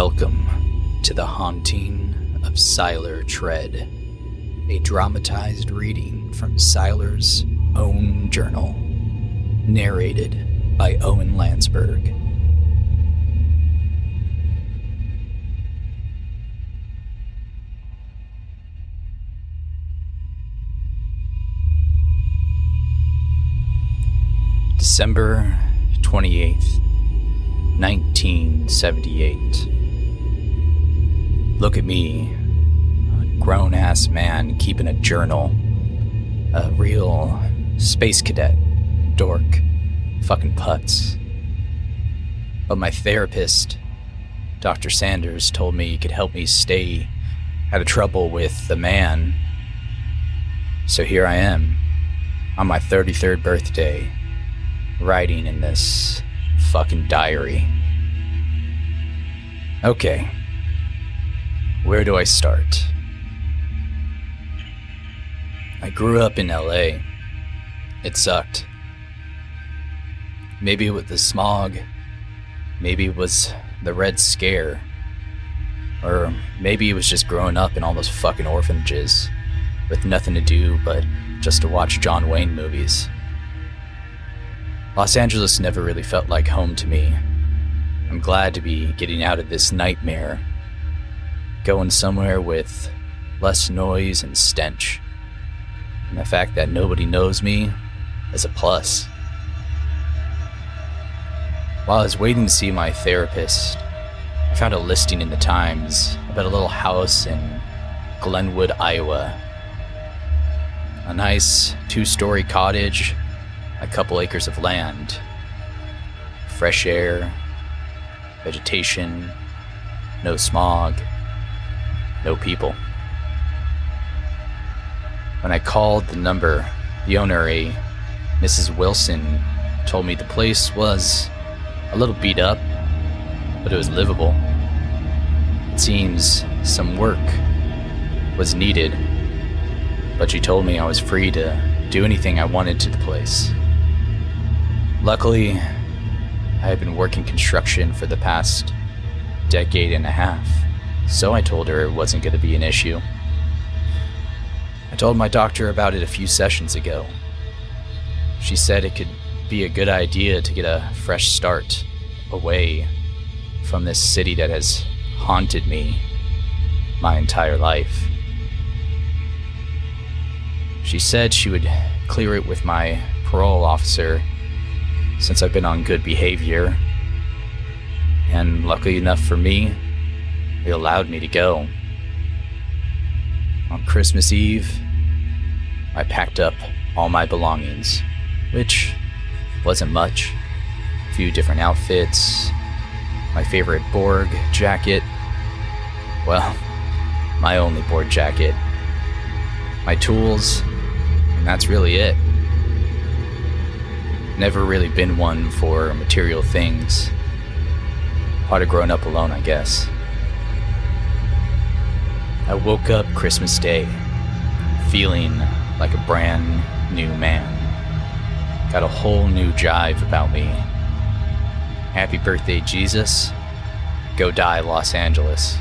Welcome to the haunting of Sylar Tread, a dramatized reading from Sylar's own journal, narrated by Owen Lansburg. December 28th, 1978. Look at me, a grown ass man keeping a journal. A real space cadet, dork, fucking putz. But my therapist, Dr. Sanders, told me he could help me stay out of trouble with the man. So here I am, on my 33rd birthday, writing in this fucking diary. Okay. Where do I start? I grew up in LA. It sucked. Maybe it was the smog. Maybe it was the Red Scare. Or maybe it was just growing up in all those fucking orphanages with nothing to do but just to watch John Wayne movies. Los Angeles never really felt like home to me. I'm glad to be getting out of this nightmare, going somewhere with less noise and stench. And the fact that nobody knows me is a plus. While I was waiting to see my therapist, I found a listing in the Times about a little house in Glenwood, Iowa. A nice two story cottage a couple acres of land, fresh air, vegetation, no smog, no people. When I called the number, the owner, a Mrs. Wilson, told me the place was a little beat up, but it was livable. It seems some work was needed, but she told me I was free to do anything I wanted to the place. Luckily, I had been working construction for the past decade and a half, so I told her it wasn't going to be an issue. I told my doctor about it a few sessions ago. She said it could be a good idea to get a fresh start away from this city that has haunted me my entire life. She said she would clear it with my parole officer since I've been on good behavior. And luckily enough for me, they allowed me to go. On Christmas Eve, I packed up all my belongings, which wasn't much. A few different outfits, my favorite Borg jacket. Well, my only Borg jacket. My tools, and that's really it. Never really been one for material things. Part of growing up alone, I guess. I woke up Christmas Day feeling like a brand new man. Got a whole new jive about me. Happy birthday, Jesus. Go die, Los Angeles.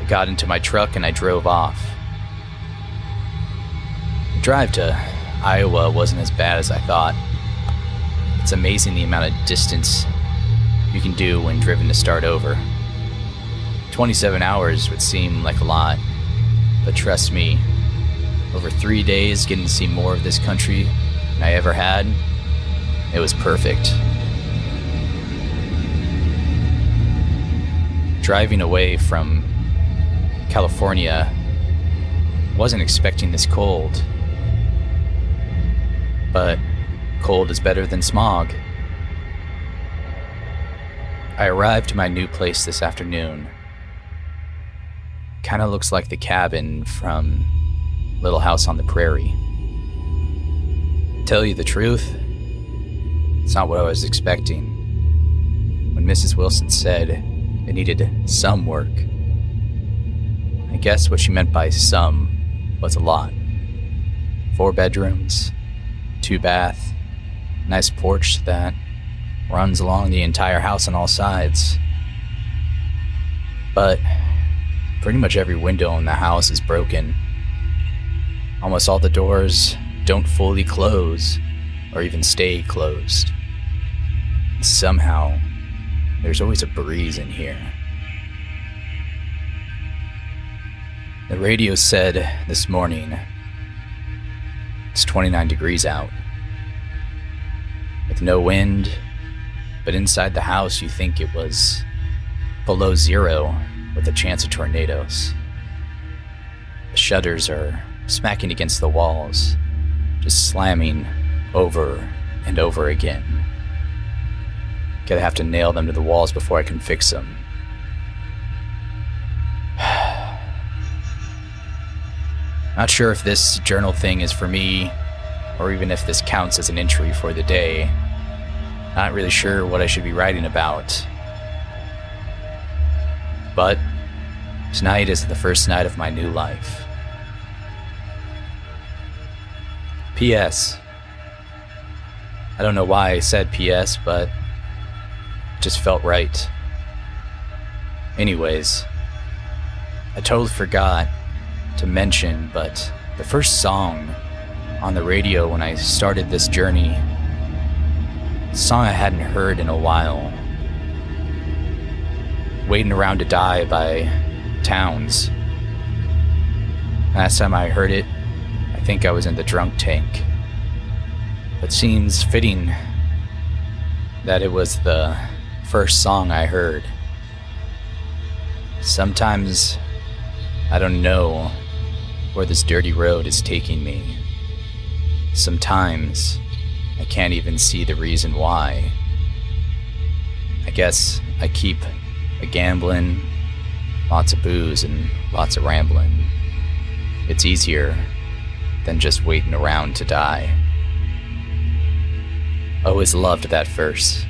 I got into my truck and I drove off. The drive to Iowa wasn't as bad as I thought. It's amazing the amount of distance you can do when driven to start over. 27 hours would seem like a lot, but trust me, over three days getting to see more of this country than I ever had, it was perfect. Driving away from California, wasn't expecting this cold but cold is better than smog. I arrived to my new place this afternoon. Kinda looks like the cabin from Little House on the Prairie. Tell you the truth, it's not what I was expecting. When Mrs. Wilson said it needed some work, I guess what she meant by some was a lot. Four bedrooms, two bath, nice porch that runs along the entire house on all sides. But pretty much every window in the house is broken. Almost all the doors don't fully close or even stay closed. Somehow, there's always a breeze in here. The radio said this morning it's 29 degrees out. With no wind, but inside the house you think it was below zero with a chance of tornadoes. The shutters are smacking against the walls, just slamming over and over again. Gonna have to nail them to the walls before I can fix them. Not sure if this journal thing is for me, or even if this counts as an entry for the day. Not really sure what I should be writing about. But tonight is the first night of my new life. P.S. I don't know why I said P.S., but it just felt right. Anyways, I totally forgot to mention, but the first song on the radio when I started this journey, song I hadn't heard in a while. Waiting Around to Die by Townes. Last time I heard it, I think I was in the drunk tank. It seems fitting that it was the first song I heard. Sometimes I don't know where this dirty road is taking me. Sometimes I can't even see the reason why. I guess I keep a gambling, lots of booze, and lots of rambling. It's easier than just waiting around to die. Always loved that verse.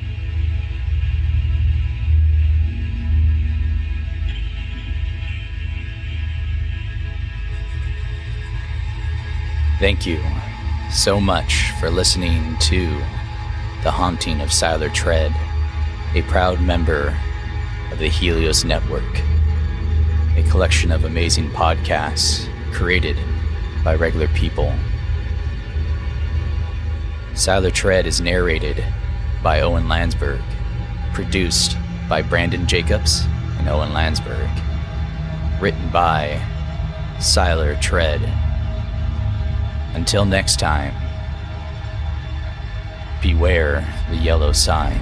Thank you so much for listening to The Haunting of Sylar Tread, a proud member of the Helios Network, a collection of amazing podcasts created by regular people. Sylar Tread is narrated by Owen Lansburg, produced by Brandon Jacobs and Owen Lansburg, written by Siler Tread. Until next time, beware the yellow sign.